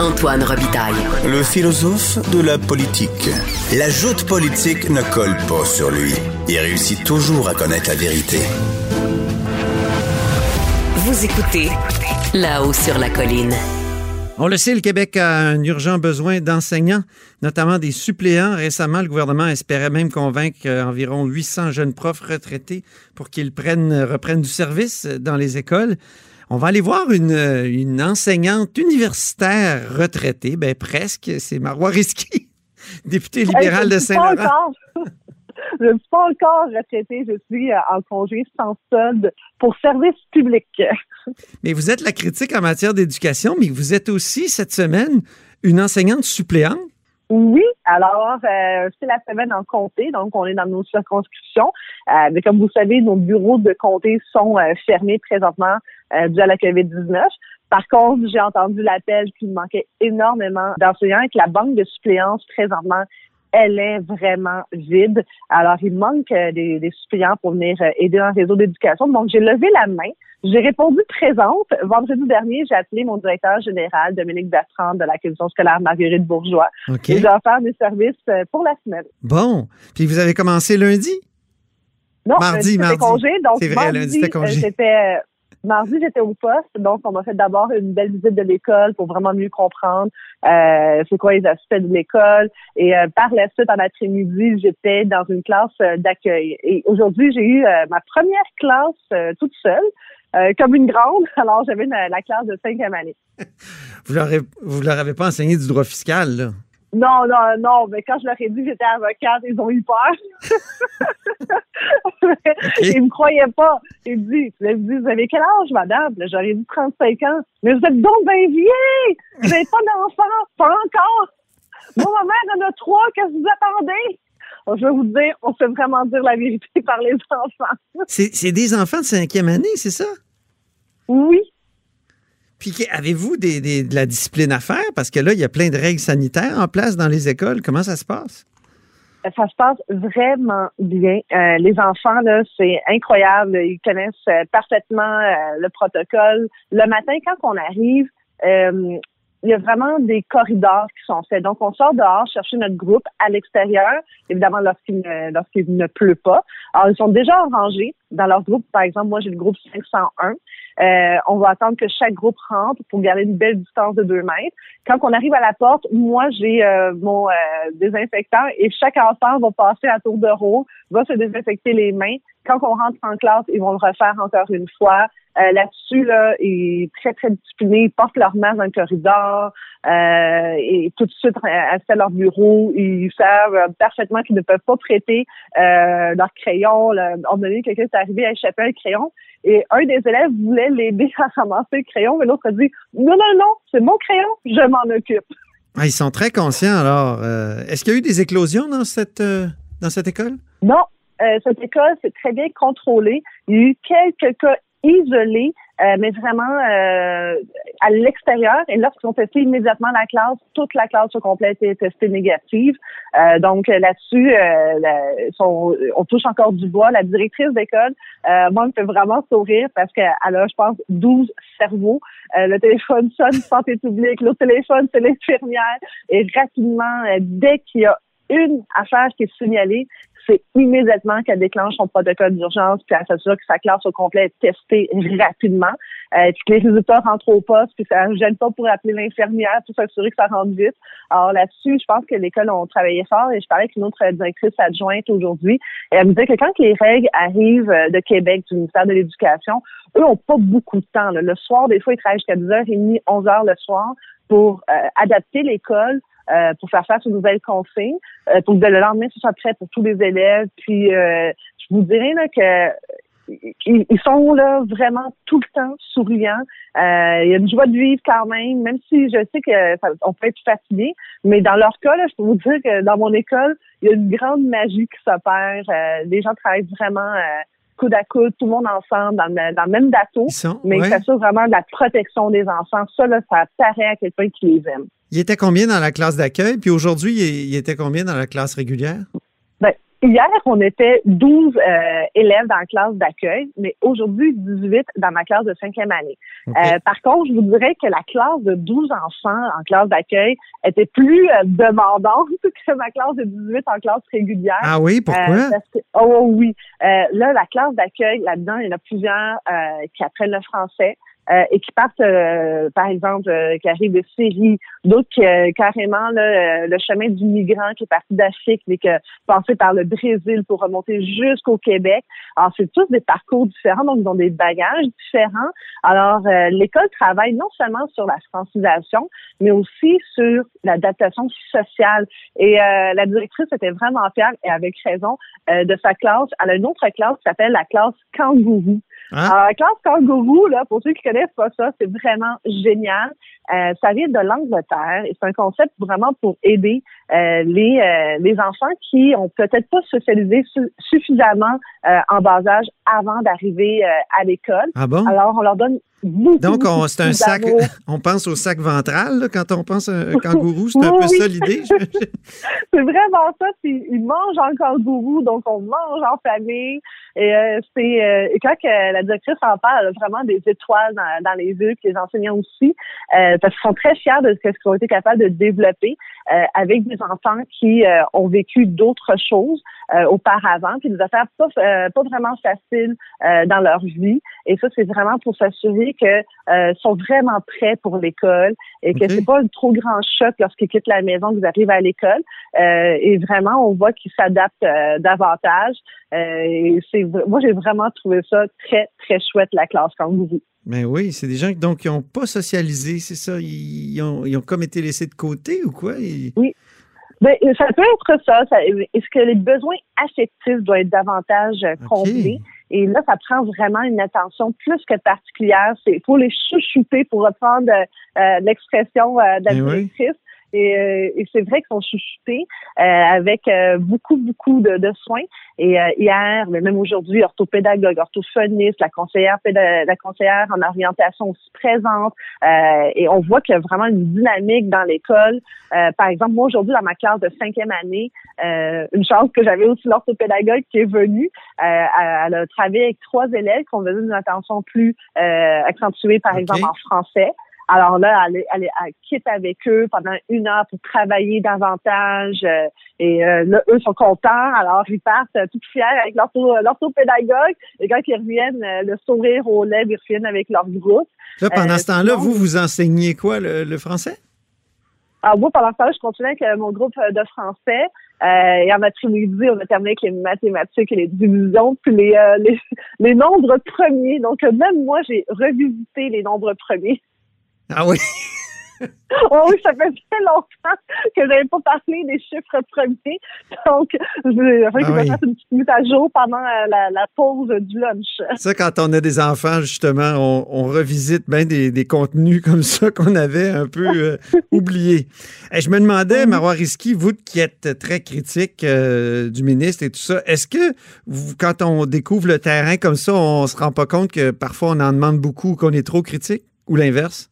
Antoine Robitaille. Le philosophe de la politique. La joute politique ne colle pas sur lui. Il réussit toujours à connaître la vérité. Vous écoutez là-haut sur la colline. On le sait, le Québec a un urgent besoin d'enseignants, notamment des suppléants. Récemment, le gouvernement espérait même convaincre euh, environ 800 jeunes profs retraités pour qu'ils prennent, reprennent du service dans les écoles. On va aller voir une, une enseignante universitaire retraitée, ben presque, c'est Marois Risky, députée libérale de Saint-Laurent. Je ne suis pas encore retraitée, je suis euh, en congé sans solde pour service public. Mais vous êtes la critique en matière d'éducation, mais vous êtes aussi cette semaine une enseignante suppléante. Oui, alors euh, c'est la semaine en comté, donc on est dans nos circonscriptions. Euh, mais comme vous savez, nos bureaux de comté sont fermés présentement dû à la COVID-19. Par contre, j'ai entendu l'appel qu'il manquait énormément d'enseignants et que la banque de suppléance présentement elle est vraiment vide. Alors, il manque euh, des, des suppléants pour venir euh, aider le réseau d'éducation. Donc, j'ai levé la main. J'ai répondu présente. Vendredi dernier, j'ai appelé mon directeur général, Dominique Bertrand, de la commission scolaire Marguerite Bourgeois. Et j'ai offert des services euh, pour la semaine. Bon. Puis vous avez commencé lundi? Non, mardi, mardi. congé. Donc, C'est vrai, lundi, c'était congé. Mardi, j'étais au poste, donc on m'a fait d'abord une belle visite de l'école pour vraiment mieux comprendre euh, c'est quoi les aspects de l'école. Et euh, par la suite, en après-midi, j'étais dans une classe euh, d'accueil. Et aujourd'hui, j'ai eu ma première classe toute seule. comme une grande, alors j'avais la classe de cinquième année. vous leur, leur avez pas enseigné du droit fiscal, là? Non, non, non, mais quand je leur ai dit que j'étais avocate, ils ont eu peur. Ils me croyaient pas. Ils me disent, vous avez quel âge, madame? J'aurais dit 35 ans. Mais vous êtes donc bien vieux! Vous n'avez pas d'enfant? Pas encore! Moi, ma mère en a trois, qu'est-ce que vous attendez? je vais vous dire, on sait vraiment dire la vérité par les enfants. C'est des enfants de cinquième année, c'est ça? Oui. Avez-vous des, de la discipline à faire? Parce que là, il y a plein de règles sanitaires en place dans les écoles. Comment ça se passe? Ça se passe vraiment bien. Euh, les enfants, là, c'est incroyable. Ils connaissent euh, parfaitement euh, le protocole. Le matin, quand on arrive, il y a vraiment des corridors qui sont faits. Donc, on sort dehors chercher notre groupe à l'extérieur, évidemment lorsqu'il ne, lorsqu'il ne pleut pas. Alors, ils sont déjà rangés dans leur groupe. Par exemple, moi, j'ai le groupe 501. Euh, on va attendre que chaque groupe rentre pour garder une belle distance de deux mètres. Quand on arrive à la porte, moi, j'ai euh, mon euh, désinfectant et chaque enfant va passer à tour de rôle, va se désinfecter les mains. Quand on rentre en classe, ils vont le refaire encore une fois. Euh, là-dessus, là, ils très, très disciplinés. Ils portent leur masque dans le corridor euh, et tout de suite à leur bureau. Ils savent euh, parfaitement qu'ils ne peuvent pas prêter leur crayon. Là. On donné quelqu'un est arrivé à échapper un crayon et un des élèves voulait l'aider à ramasser le crayon, mais l'autre a dit non, non, non, c'est mon crayon, je m'en occupe. Ah, ils sont très conscients. Alors, est-ce qu'il y a eu des éclosions dans cette dans cette école? Non, cette école, c'est très bien contrôlé. Il y a eu quelques cas isolés, euh, mais vraiment euh, à l'extérieur. Et lorsqu'ils ont testé immédiatement la classe, toute la classe au complet était testée négative. Euh, donc là-dessus, on touche encore du bois. La directrice d'école, moi, me fait vraiment sourire parce qu'elle a, je pense, 12 cerveaux. le téléphone sonne, santé publique. Le téléphone, c'est l'infirmière. Et rapidement, dès qu'il y a une affaire qui est signalée, c'est immédiatement qu'elle déclenche son protocole d'urgence, puis elle s'assure que sa classe au complet est testée rapidement, euh, puis que les résultats rentrent au poste, puis ça ne gêne pas pour appeler l'infirmière pour s'assurer que ça rentre vite. Alors là-dessus, je pense que l'école ont travaillé fort et je parlais avec une autre directrice adjointe aujourd'hui. Et elle me disait que quand les règles arrivent de Québec, du ministère de l'Éducation, eux n'ont pas beaucoup de temps. Le soir, des fois, ils travaillent jusqu'à 10h30, 11h le soir pour euh, adapter l'école euh, pour faire face aux nouvelles consignes, euh, pour que le lendemain, ce soit prêt pour tous les élèves. Puis, euh, je vous dirais là, que ils, sont là vraiment tout le temps souriants. Euh, il y a une joie de vivre quand même, même si je sais que ça- on peut être fatigué. Mais dans leur cas, là, je peux vous dire que dans mon école, il y a une grande magie qui s'opère. Euh, les gens travaillent vraiment euh, coude à coude, tout le monde ensemble, dans le, dans le même bateau. Sont, Mais ouais. ils s'assurent vraiment de la protection des enfants. Ça, là, ça paraît à quelqu'un qui les aime. Il était combien dans la classe d'accueil? Puis aujourd'hui, il était combien dans la classe régulière? Ben, hier, on était 12 euh, élèves dans la classe d'accueil, mais aujourd'hui, 18 dans ma classe de cinquième année. Euh, par contre, je vous dirais que la classe de 12 enfants en classe d'accueil était plus euh, demandante que ma classe de 18 en classe régulière. ah oui, pourquoi? Parce que- oh oui. Là, la classe d'accueil, là-dedans, il y en a plusieurs qui apprennent le français. Euh, et qui partent, euh, par exemple, euh, qui arrivent de Syrie, d'autres qui, euh, carrément là, euh, le chemin du migrant qui est parti d'Afrique, mais qui passé par le Brésil pour remonter jusqu'au Québec. Alors, c'est tous des parcours différents, donc ils ont des bagages différents. Alors, euh, l'école travaille non seulement sur la francisation, mais aussi sur l'adaptation sociale. Et la directrice était vraiment fière, et avec raison, de sa classe. Elle a une autre classe qui s'appelle la classe kangourou. Alors, la classe kangourou, là, pour ceux qui connaissent pas ça, c'est vraiment génial. Euh, ça vient de l'Angleterre et c'est un concept vraiment pour aider euh, les, euh, les enfants qui ont peut-être pas socialisé su- suffisamment euh, en bas âge avant d'arriver euh, à l'école. Ah bon? Alors, on leur donne beaucoup, Donc, on- c'est un sac, on pense au sac ventral là, quand on pense à un kangourou. C'est un peu oui. ça l'idée. C'est vraiment ça. Ils mangent en kangourou, donc on mange en famille. Et euh, c'est euh, et quand que la directrice en parle, elle a vraiment des étoiles dans, dans les yeux, puis les enseignants aussi, euh, parce qu'ils sont très fiers de ce qu'ils ont été capables de développer euh, avec des enfants qui euh, ont vécu d'autres choses euh, auparavant, puis des affaires pas, euh, pas vraiment faciles euh, dans leur vie. Et ça, c'est vraiment pour s'assurer que euh, sont vraiment prêts pour l'école et que Ok. c'est pas un trop grand choc lorsqu'ils quittent la maison qu'ils arrivent à l'école. Euh, et vraiment, on voit qu'ils s'adaptent euh, davantage. Euh, et c'est moi, j'ai vraiment trouvé ça très, très chouette, la classe kangourou. Ben oui, c'est des gens qui donc, qui n'ont pas socialisé, c'est ça? Ils, ils ont, ils ont comme été laissés de côté ou quoi? Ils- Ben, ça peut être ça. ça Est-ce que les besoins affectifs doivent être davantage euh, OK. comblés? Et là, ça prend vraiment une attention plus que particulière. C'est faut les chouchouter pour reprendre euh, euh, l'expression euh, de la oui. Et, euh, et c'est vrai qu'ils sont chouchoutés euh, avec euh, beaucoup, beaucoup de, de soins. Et euh, hier, mais même aujourd'hui, orthopédagogue, orthophoniste, la conseillère, la conseillère en orientation aussi présente. Euh, et on voit qu'il y a vraiment une dynamique dans l'école. Euh, par exemple, moi aujourd'hui, dans ma classe de cinquième année, euh, une chance que j'avais aussi l'orthopédagogue qui est venue. Euh, elle, a travaillé avec trois élèves qui ont besoin d'une attention plus euh, accentuée, par exemple en français. Alors là, elle, est- elle, est- elle quitte avec eux pendant une heure pour travailler davantage. euh, et euh, là, eux sont contents. Alors, ils partent euh, tout fiers avec l'ortho- l'orthopédagogue. Et quand ils reviennent, euh, le sourire aux lèvres, ils reviennent avec leur groupe. Là, pendant Euh, ce temps-là, vous, vous enseignez quoi, le, le français? Alors moi, pendant ce temps-là, je continuais avec euh, mon groupe de français. Euh, et en après-midi, on a terminé avec les mathématiques et les divisions, puis les, euh, les, les nombres premiers. Donc, même moi, j'ai revisité les nombres premiers. Ah oui? Oh oui, ça fait très longtemps que je n'avais pas parlé des chiffres premiers. Donc, je vais Ah oui. faire une petite mise à jour pendant euh, la, la pause du lunch. Ça, quand on a des enfants, justement, on, on revisite bien des, des contenus comme ça qu'on avait un peu euh, oubliés. Et je me demandais, Marois Risky, vous qui êtes très critique euh, du ministre et tout ça, est-ce que vous, quand on découvre le terrain comme ça, on se rend pas compte que parfois on en demande beaucoup, qu'on est trop critique ou l'inverse?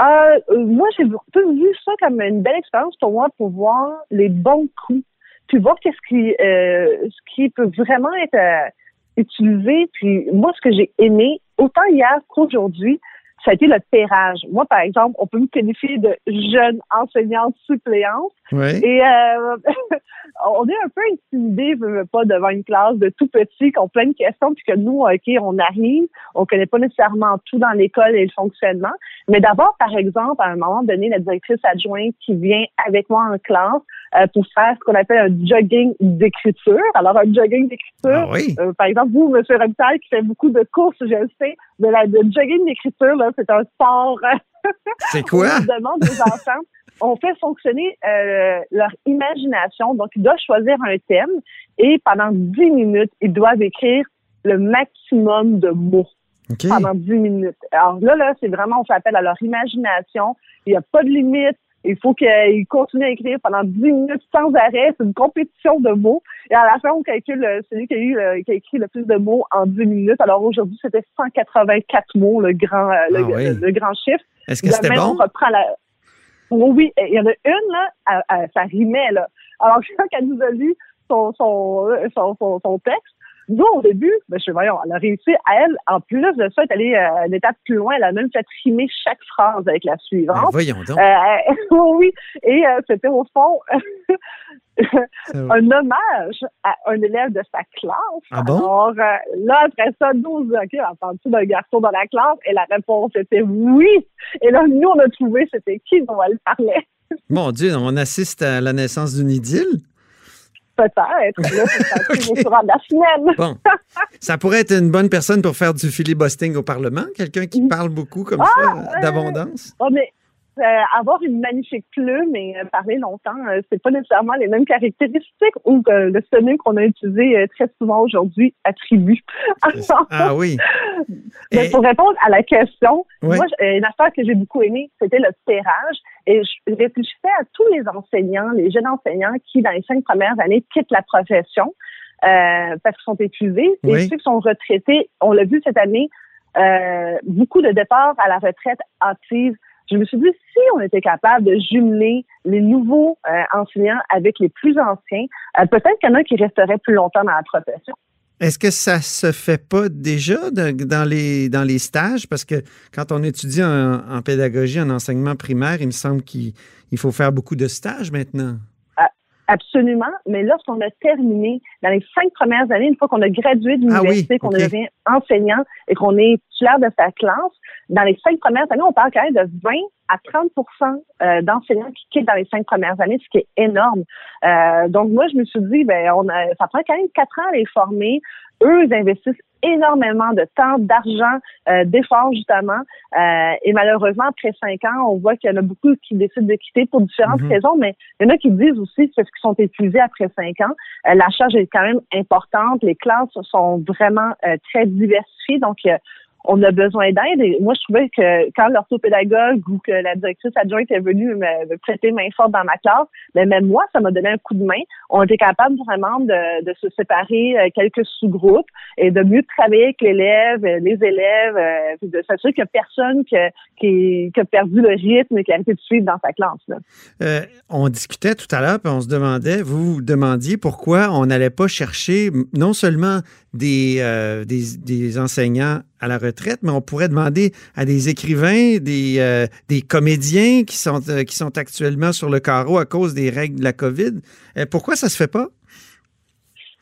Euh, euh, moi, j'ai peu vu ça comme une belle expérience pour moi pour voir les bons coups, puis voir qu'est-ce qui, euh, ce qui peut vraiment être euh, utilisé. Puis moi, ce que j'ai aimé, autant hier qu'aujourd'hui, ça a été le terrage. Moi, par exemple, on peut me qualifier de jeune enseignante suppléante. Oui. Et euh, on est un peu intimidé, pas, devant une classe de tout petits qui ont plein de questions, puis que nous, OK, on arrive, on connaît pas nécessairement tout dans l'école et le fonctionnement. Mais d'abord, par exemple, à un moment donné, la directrice adjointe qui vient avec moi en classe euh, pour faire ce qu'on appelle un jogging d'écriture. Alors, un jogging d'écriture, Ah oui. euh, par exemple, vous, M. Robitaille, qui fait beaucoup de courses, je le sais, de la de jogging d'écriture, là, c'est un sport euh, C'est quoi? on demande aux enfants, on fait fonctionner euh, leur imagination. Donc, ils doivent choisir un thème et pendant 10 minutes, ils doivent écrire le maximum de mots pendant 10 minutes. Alors là, là, c'est vraiment, on fait appel à leur imagination. Il n'y a pas de limite. Il faut qu'ils continuent à écrire pendant 10 minutes sans arrêt. C'est une compétition de mots. Et à la fin, on calcule euh, celui qui a, eu, euh, qui a écrit le plus de mots en 10 minutes. Alors aujourd'hui, c'était 184 mots, le grand, euh, Ah le, grand chiffre. Est-ce que c'était bon? Oui, il y en a une, là, ça rimait, là. Alors, quand elle nous a lu son, son, son, son texte, nous, au début, ben, je voyons, elle a réussi à elle, en plus de ça, est allée euh, une étape plus loin. Elle a même fait trimer chaque phrase avec la suivante. Ben, voyons donc. Euh, oui, et euh, c'était au fond un hommage à un élève de sa classe. Ah bon? Alors, là, après ça, nous, on dit, OK, entends-tu d'un garçon dans la classe? Et la réponse était oui. Et là, nous, on a trouvé c'était qui dont elle parlait. Mon Dieu, on assiste à la naissance d'une idylle? Peut-être. Là, la. Bon. Ça pourrait être une bonne personne pour faire du filibustering au Parlement, quelqu'un qui parle beaucoup comme ah, ça, d'abondance? Oh, mais euh, avoir une magnifique plume et euh, parler longtemps, euh, c'est pas nécessairement les mêmes caractéristiques ou le synonyme qu'on a utilisé très souvent aujourd'hui attribue. ah oui. Mais pour répondre à la question, moi, une affaire que j'ai beaucoup aimée, c'était le terrage. Et je réfléchissais à tous les enseignants, les jeunes enseignants qui, dans les cinq premières années, quittent la profession parce qu'ils sont épuisés. Et ceux qui sont retraités, on l'a vu cette année, beaucoup de départs à la retraite hâtive je me suis dit, si on était capable de jumeler les nouveaux euh, enseignants avec les plus anciens, euh, peut-être qu'il y en a qui resteraient plus longtemps dans la profession. Est-ce que ça se fait pas déjà dans les dans les stages? Parce que quand on étudie en, pédagogie, en enseignement primaire, il me semble qu'il faut faire beaucoup de stages maintenant. Absolument, mais lorsqu'on a terminé, dans les cinq premières années, une fois qu'on a gradué de ah l'université, qu'on devient enseignant et qu'on est titulaire de sa classe, dans les cinq premières années, on parle quand même de 20 à 30% euh, d'enseignants qui quittent dans les cinq premières années, ce qui est énorme. Euh, donc moi, je me suis dit, ben, on a, ça prend quand même quatre ans à les former. Eux, ils investissent énormément de temps, d'argent, euh, d'efforts justement. Euh, et malheureusement, après cinq ans, on voit qu'il y en a beaucoup qui décident de quitter pour différentes Mhm. raisons, mais il y en a qui disent aussi parce qu'ils sont épuisés après cinq ans. Euh, la charge est quand même importante. Les classes sont vraiment euh, très diversifiées, donc euh, on a besoin d'aide. Et moi, je trouvais que quand l'orthopédagogue ou que la directrice adjointe est venue me, prêter main forte dans ma classe, mais même moi, ça m'a donné un coup de main. On était capable vraiment de, se séparer euh, quelques sous-groupes et de mieux travailler avec l'élève, euh, les élèves, euh, de s'assurer qu'il n'y a personne qui, a perdu le rythme et qui a arrêté de suivre dans sa classe. On discutait tout à l'heure, puis on se demandait, vous vous demandiez pourquoi on n'allait pas chercher non seulement des enseignants à la retraite, mais on pourrait demander à des écrivains, des, euh, des comédiens qui sont, euh, qui sont actuellement sur le carreau à cause des règles de la COVID. Euh, pourquoi ça se fait pas?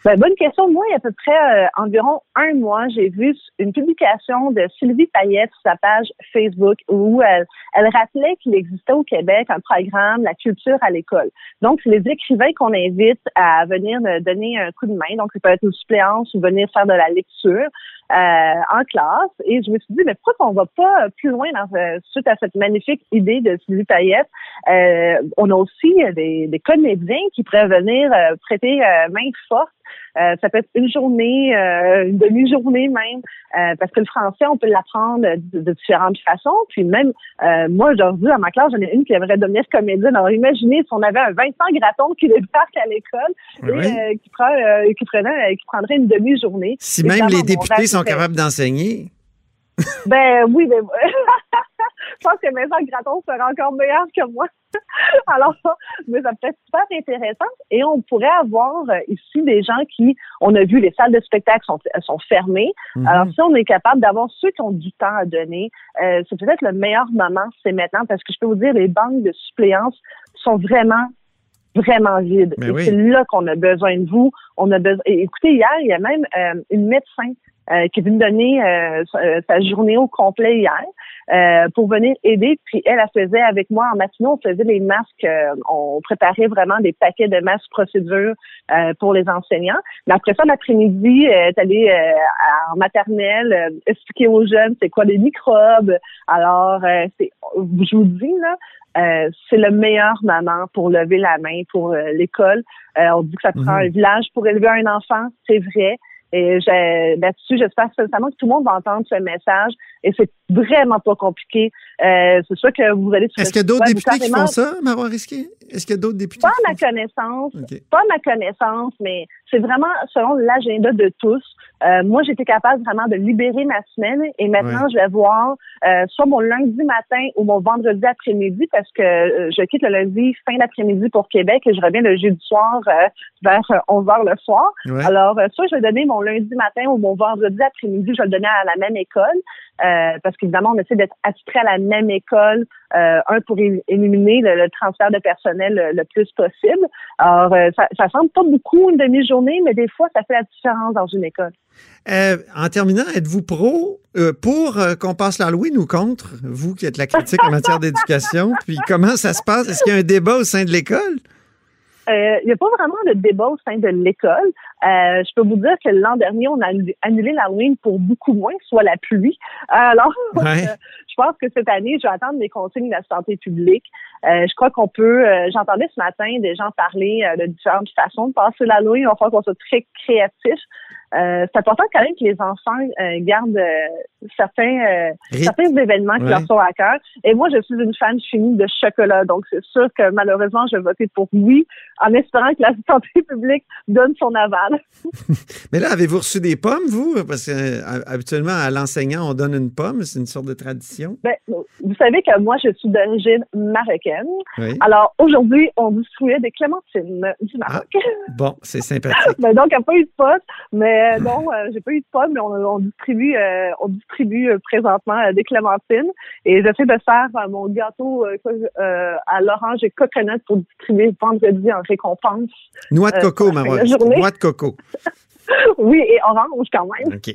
Ben, bonne question. Moi, il y a à peu près euh, environ un mois, j'ai vu une publication de Sylvie Payette sur sa page Facebook où elle, elle rappelait qu'il existait au Québec un programme, la culture à l'école. Donc, c'est les écrivains qu'on invite à venir donner un coup de main. Donc, ça peut être une suppléance ou venir faire de la lecture. Euh, en classe et je me suis dit mais pourquoi on va pas plus loin dans euh, suite à cette magnifique idée de Sylvie Payette? Euh, on a aussi des, des, comédiens qui pourraient venir euh, prêter main forte ça peut être une journée, une demi-journée même, parce que le français, on peut l'apprendre de, de, différentes façons. Puis même, moi, aujourd'hui, dans ma classe, j'en ai une qui aimerait devenir comédienne. Alors imaginez si on avait un Vincent Graton qui débarque à l'école oui? et qui, prend, qui, prenait, qui prendrait une demi-journée. Si même les députés sont capables d'enseigner. Ben oui, mais je pense que Vincent Graton sera encore meilleur que moi. Alors, mais ça peut être super intéressant. Et on pourrait avoir ici des gens qui, on a vu, les salles de spectacle sont, sont fermées. Mhm. Mm -hmm. Alors, si on est capable d'avoir ceux qui ont du temps à donner, euh, c'est peut-être le meilleur moment, c'est maintenant, parce que je peux vous dire, les banques de suppléance sont vraiment vraiment vides. Mais et oui. c'est là qu'on a besoin de vous. On a besoin. Et écoutez, hier, il y a même euh, une médecin euh, qui est venue donner euh, sa, sa journée au complet hier euh, pour venir aider. Puis elle, elle faisait avec moi en matinée, on faisait les masques, euh, on préparait vraiment des paquets de masques procédures euh, pour les enseignants. Mais après ça, l'après-midi, elle est allée en maternelle expliquer aux jeunes c'est quoi les microbes. Alors, c'est, je vous dis là, euh, c'est le meilleur moment pour lever la main pour euh, l'école. Euh, on dit que ça prend Mhm. un village pour élever un enfant, c'est vrai. Et là-dessus, j'espère sincèrement que tout le monde va entendre ce message. Et c'est vraiment pas compliqué. Euh, c'est sûr que vous allez... Est-ce qu'il y a d'autres députés qui font ça, Marois Risqué? Est-ce qu'il y a d'autres députés? Pas à ma connaissance. Pas à ma connaissance, mais c'est vraiment selon l'agenda de tous. Euh, moi, j'étais capable vraiment de libérer ma semaine et maintenant, je vais voir euh, soit mon lundi matin ou mon vendredi après-midi parce que euh, je quitte le lundi fin d'après-midi pour Québec et je reviens le jeudi soir euh, vers 11 heures le soir. Alors, soit je vais donner mon lundi matin ou mon vendredi après-midi, je vais le donner à la même école parce qu'évidemment, on essaie d'être attitré à la même école, un pour éliminer le, transfert de personnel le, plus possible. Alors, ça, ça semble pas beaucoup une demi-journée, mais des fois, ça fait la différence dans une école. Euh, en terminant, êtes-vous pro euh, pour euh, qu'on passe l'Halloween ou contre, vous qui êtes la critique en matière d'éducation? Puis comment ça se passe? Est-ce qu'il y a un débat au sein de l'école? Il n'y a pas vraiment de débat au sein de l'école. je peux vous dire que l'an dernier, on a annulé l'Halloween pour beaucoup moins, soit la pluie. Alors, je pense que cette année, je vais attendre les consignes de la santé publique. je crois qu'on peut. J'entendais ce matin des gens parler de différentes façons de passer l'Halloween. Il va qu'on soit très créatif. Euh, c'est important quand même que les enfants euh, gardent euh, certains certains événements qui leur sont à cœur. Et moi, je suis une fan finie de chocolat, donc c'est sûr que malheureusement, je vais voter pour oui, en espérant que la santé publique donne son aval. Mais là, avez-vous reçu des pommes, vous? Parce que habituellement, à l'enseignant, on donne une pomme, c'est une sorte de tradition. Ben, vous savez que moi, je suis d'origine marocaine. Alors aujourd'hui, on distribuait des clémentines du ah, Maroc. bon, c'est sympathique. ben, donc, il n'y a pas eu de poste, mais euh, non, euh, j'ai pas eu de pommes, mais on, distribue, euh, on distribue présentement des clémentines. Et j'essaie de faire mon gâteau à l'orange et coconut pour distribuer vendredi en récompense. Noix de coco, Marois. Noix de coco. oui, et orange quand même. OK.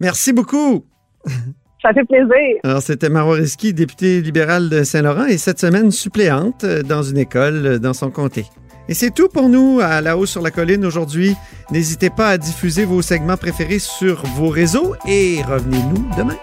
Merci beaucoup. Ça fait plaisir. Alors, c'était Marois Risky, députée libérale de Saint-Laurent, et cette semaine suppléante dans une école dans son comté. Et c'est tout pour nous à La Haut sur la Colline aujourd'hui. N'hésitez pas à diffuser vos segments préférés sur vos réseaux et revenez-nous demain.